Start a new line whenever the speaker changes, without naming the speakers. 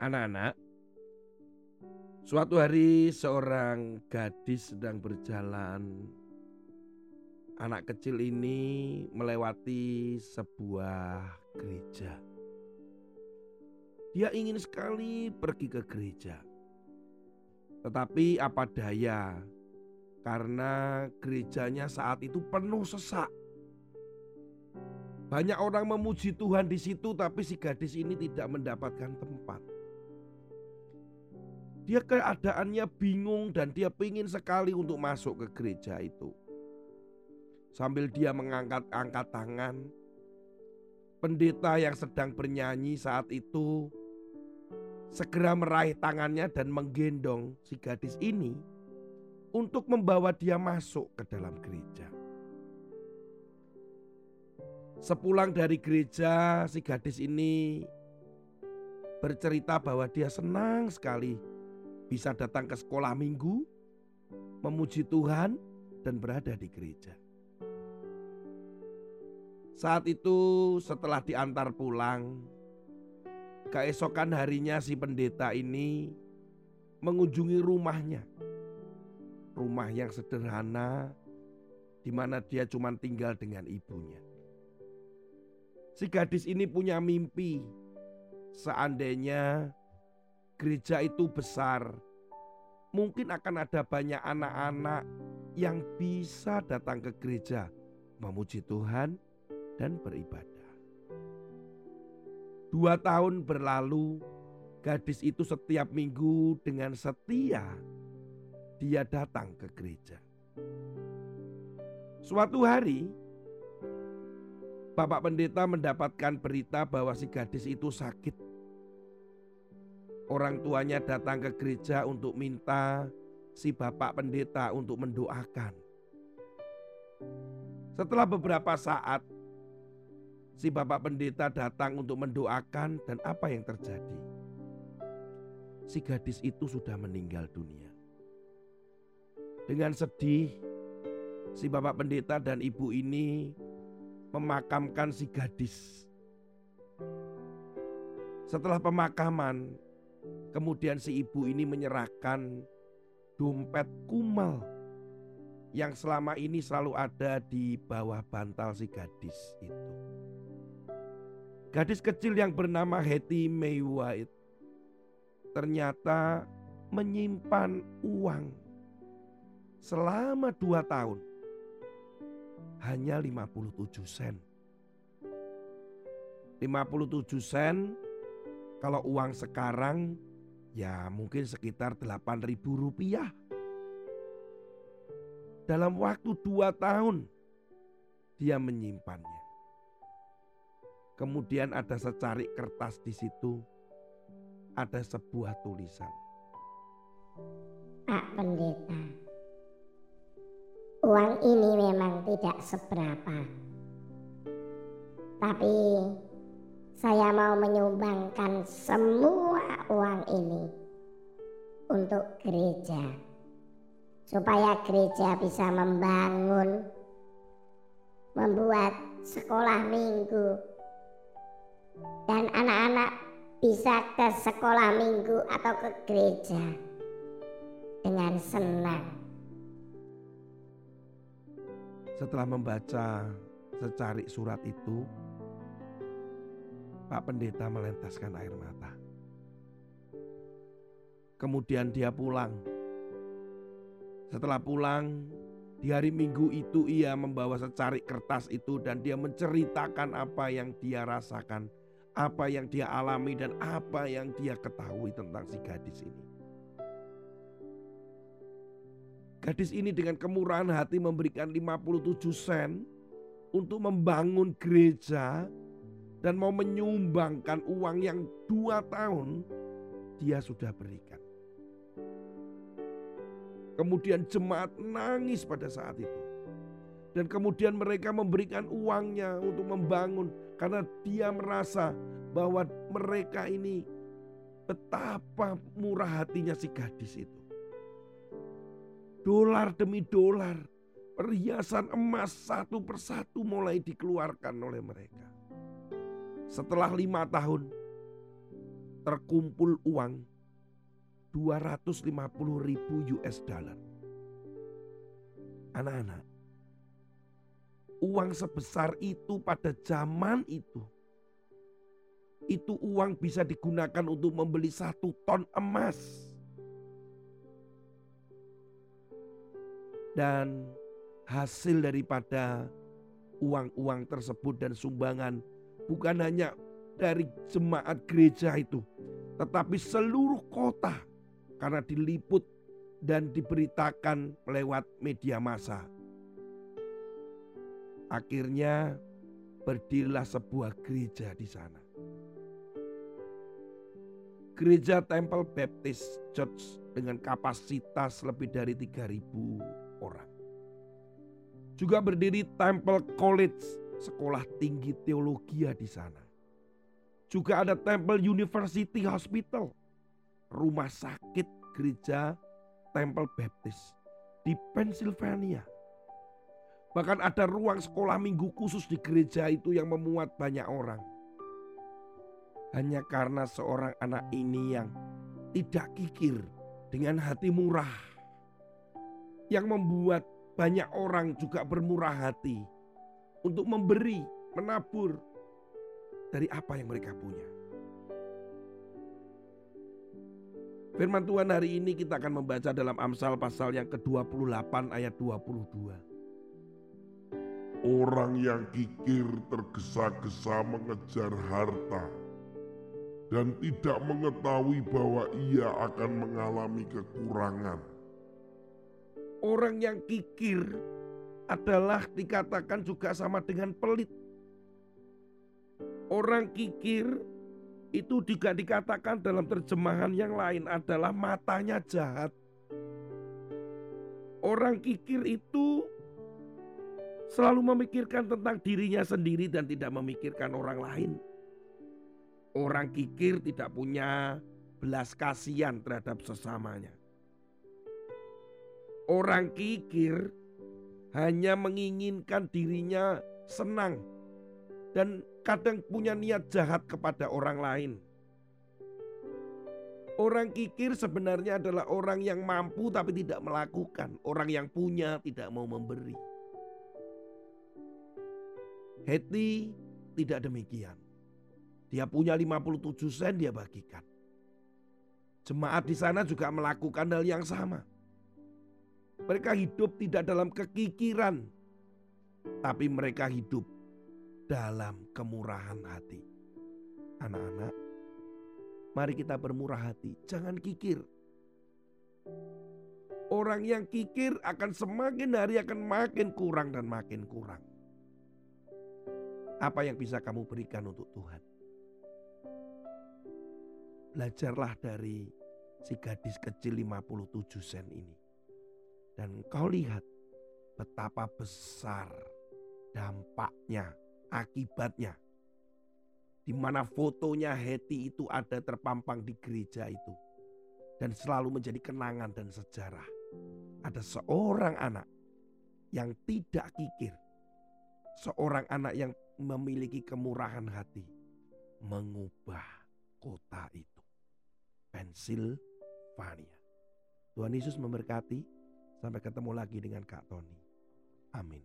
Anak-anak, suatu hari seorang gadis sedang berjalan. Anak kecil ini melewati sebuah gereja. Dia ingin sekali pergi ke gereja, tetapi apa daya, karena gerejanya saat itu penuh sesak. Banyak orang memuji Tuhan di situ, tapi si gadis ini tidak mendapatkan tempat. Dia keadaannya bingung dan dia ingin sekali untuk masuk ke gereja itu. Sambil dia mengangkat-angkat tangan, pendeta yang sedang bernyanyi saat itu segera meraih tangannya dan menggendong si gadis ini untuk membawa dia masuk ke dalam gereja. Sepulang dari gereja, si gadis ini bercerita bahwa dia senang sekali bisa datang ke sekolah minggu, memuji Tuhan, dan berada di gereja. Saat itu, setelah diantar pulang, keesokan harinya si pendeta ini mengunjungi rumahnya. Rumah yang sederhana, di mana dia cuma tinggal dengan ibunya. Si gadis ini punya mimpi, seandainya gereja itu besar, mungkin akan ada banyak anak-anak yang bisa datang ke gereja, memuji Tuhan, dan beribadah. Dua tahun berlalu, gadis itu setiap minggu dengan setia dia datang ke gereja. Suatu hari, Bapak Pendeta mendapatkan berita bahwa si gadis itu sakit Orang tuanya datang ke gereja untuk minta si bapak pendeta untuk mendoakan. Setelah beberapa saat, si bapak pendeta datang untuk mendoakan, dan apa yang terjadi? Si gadis itu sudah meninggal dunia. Dengan sedih, si bapak pendeta dan ibu ini memakamkan si gadis. Setelah pemakaman, Kemudian si ibu ini menyerahkan dompet kumal yang selama ini selalu ada di bawah bantal si gadis itu. Gadis kecil yang bernama Hetty May ternyata menyimpan uang selama dua tahun hanya 57 sen. 57 sen kalau uang sekarang ya mungkin sekitar 8 ribu rupiah. Dalam waktu dua tahun dia menyimpannya. Kemudian ada secari kertas di situ, ada sebuah tulisan.
Pak Pendeta, uang ini memang tidak seberapa. Tapi saya mau menyumbangkan semua uang ini untuk gereja, supaya gereja bisa membangun, membuat sekolah minggu, dan anak-anak bisa ke sekolah minggu atau ke gereja dengan senang.
Setelah membaca secari surat itu, Pak Pendeta melentaskan air mata. Kemudian dia pulang. Setelah pulang, di hari Minggu itu ia membawa secari kertas itu dan dia menceritakan apa yang dia rasakan, apa yang dia alami dan apa yang dia ketahui tentang si gadis ini. Gadis ini dengan kemurahan hati memberikan 57 sen untuk membangun gereja dan mau menyumbangkan uang yang dua tahun dia sudah berikan. Kemudian jemaat nangis pada saat itu. Dan kemudian mereka memberikan uangnya untuk membangun karena dia merasa bahwa mereka ini betapa murah hatinya si gadis itu. Dolar demi dolar, perhiasan emas satu persatu mulai dikeluarkan oleh mereka. Setelah lima tahun, terkumpul uang 250 ribu US dollar. Anak-anak, uang sebesar itu pada zaman itu, itu uang bisa digunakan untuk membeli satu ton emas. Dan hasil daripada uang-uang tersebut dan sumbangan bukan hanya dari jemaat gereja itu, tetapi seluruh kota karena diliput dan diberitakan lewat media massa. Akhirnya berdirilah sebuah gereja di sana. Gereja Temple Baptist Church dengan kapasitas lebih dari 3000 orang. Juga berdiri Temple College, sekolah tinggi teologi di sana. Juga ada Temple University Hospital, rumah sakit gereja Temple Baptist di Pennsylvania. Bahkan ada ruang sekolah minggu khusus di gereja itu yang memuat banyak orang. Hanya karena seorang anak ini yang tidak kikir dengan hati murah. Yang membuat banyak orang juga bermurah hati untuk memberi, menabur dari apa yang mereka punya. Firman Tuhan hari ini kita akan membaca dalam Amsal pasal yang ke-28 ayat 22.
Orang yang kikir tergesa-gesa mengejar harta dan tidak mengetahui bahwa ia akan mengalami kekurangan.
Orang yang kikir adalah dikatakan juga sama dengan pelit. Orang kikir itu juga dikatakan dalam terjemahan yang lain adalah matanya jahat. Orang kikir itu selalu memikirkan tentang dirinya sendiri dan tidak memikirkan orang lain. Orang kikir tidak punya belas kasihan terhadap sesamanya. Orang kikir hanya menginginkan dirinya senang dan kadang punya niat jahat kepada orang lain. Orang kikir sebenarnya adalah orang yang mampu tapi tidak melakukan. Orang yang punya tidak mau memberi. Heti tidak demikian. Dia punya 57 sen dia bagikan. Jemaat di sana juga melakukan hal yang sama. Mereka hidup tidak dalam kekikiran. Tapi mereka hidup dalam kemurahan hati. Anak-anak, mari kita bermurah hati, jangan kikir. Orang yang kikir akan semakin hari akan makin kurang dan makin kurang. Apa yang bisa kamu berikan untuk Tuhan? Belajarlah dari si gadis kecil 57 sen ini. Dan kau lihat betapa besar dampaknya akibatnya. Di mana fotonya Heti itu ada terpampang di gereja itu. Dan selalu menjadi kenangan dan sejarah. Ada seorang anak yang tidak kikir. Seorang anak yang memiliki kemurahan hati. Mengubah kota itu. Pennsylvania. Tuhan Yesus memberkati. Sampai ketemu lagi dengan Kak Tony. Amin.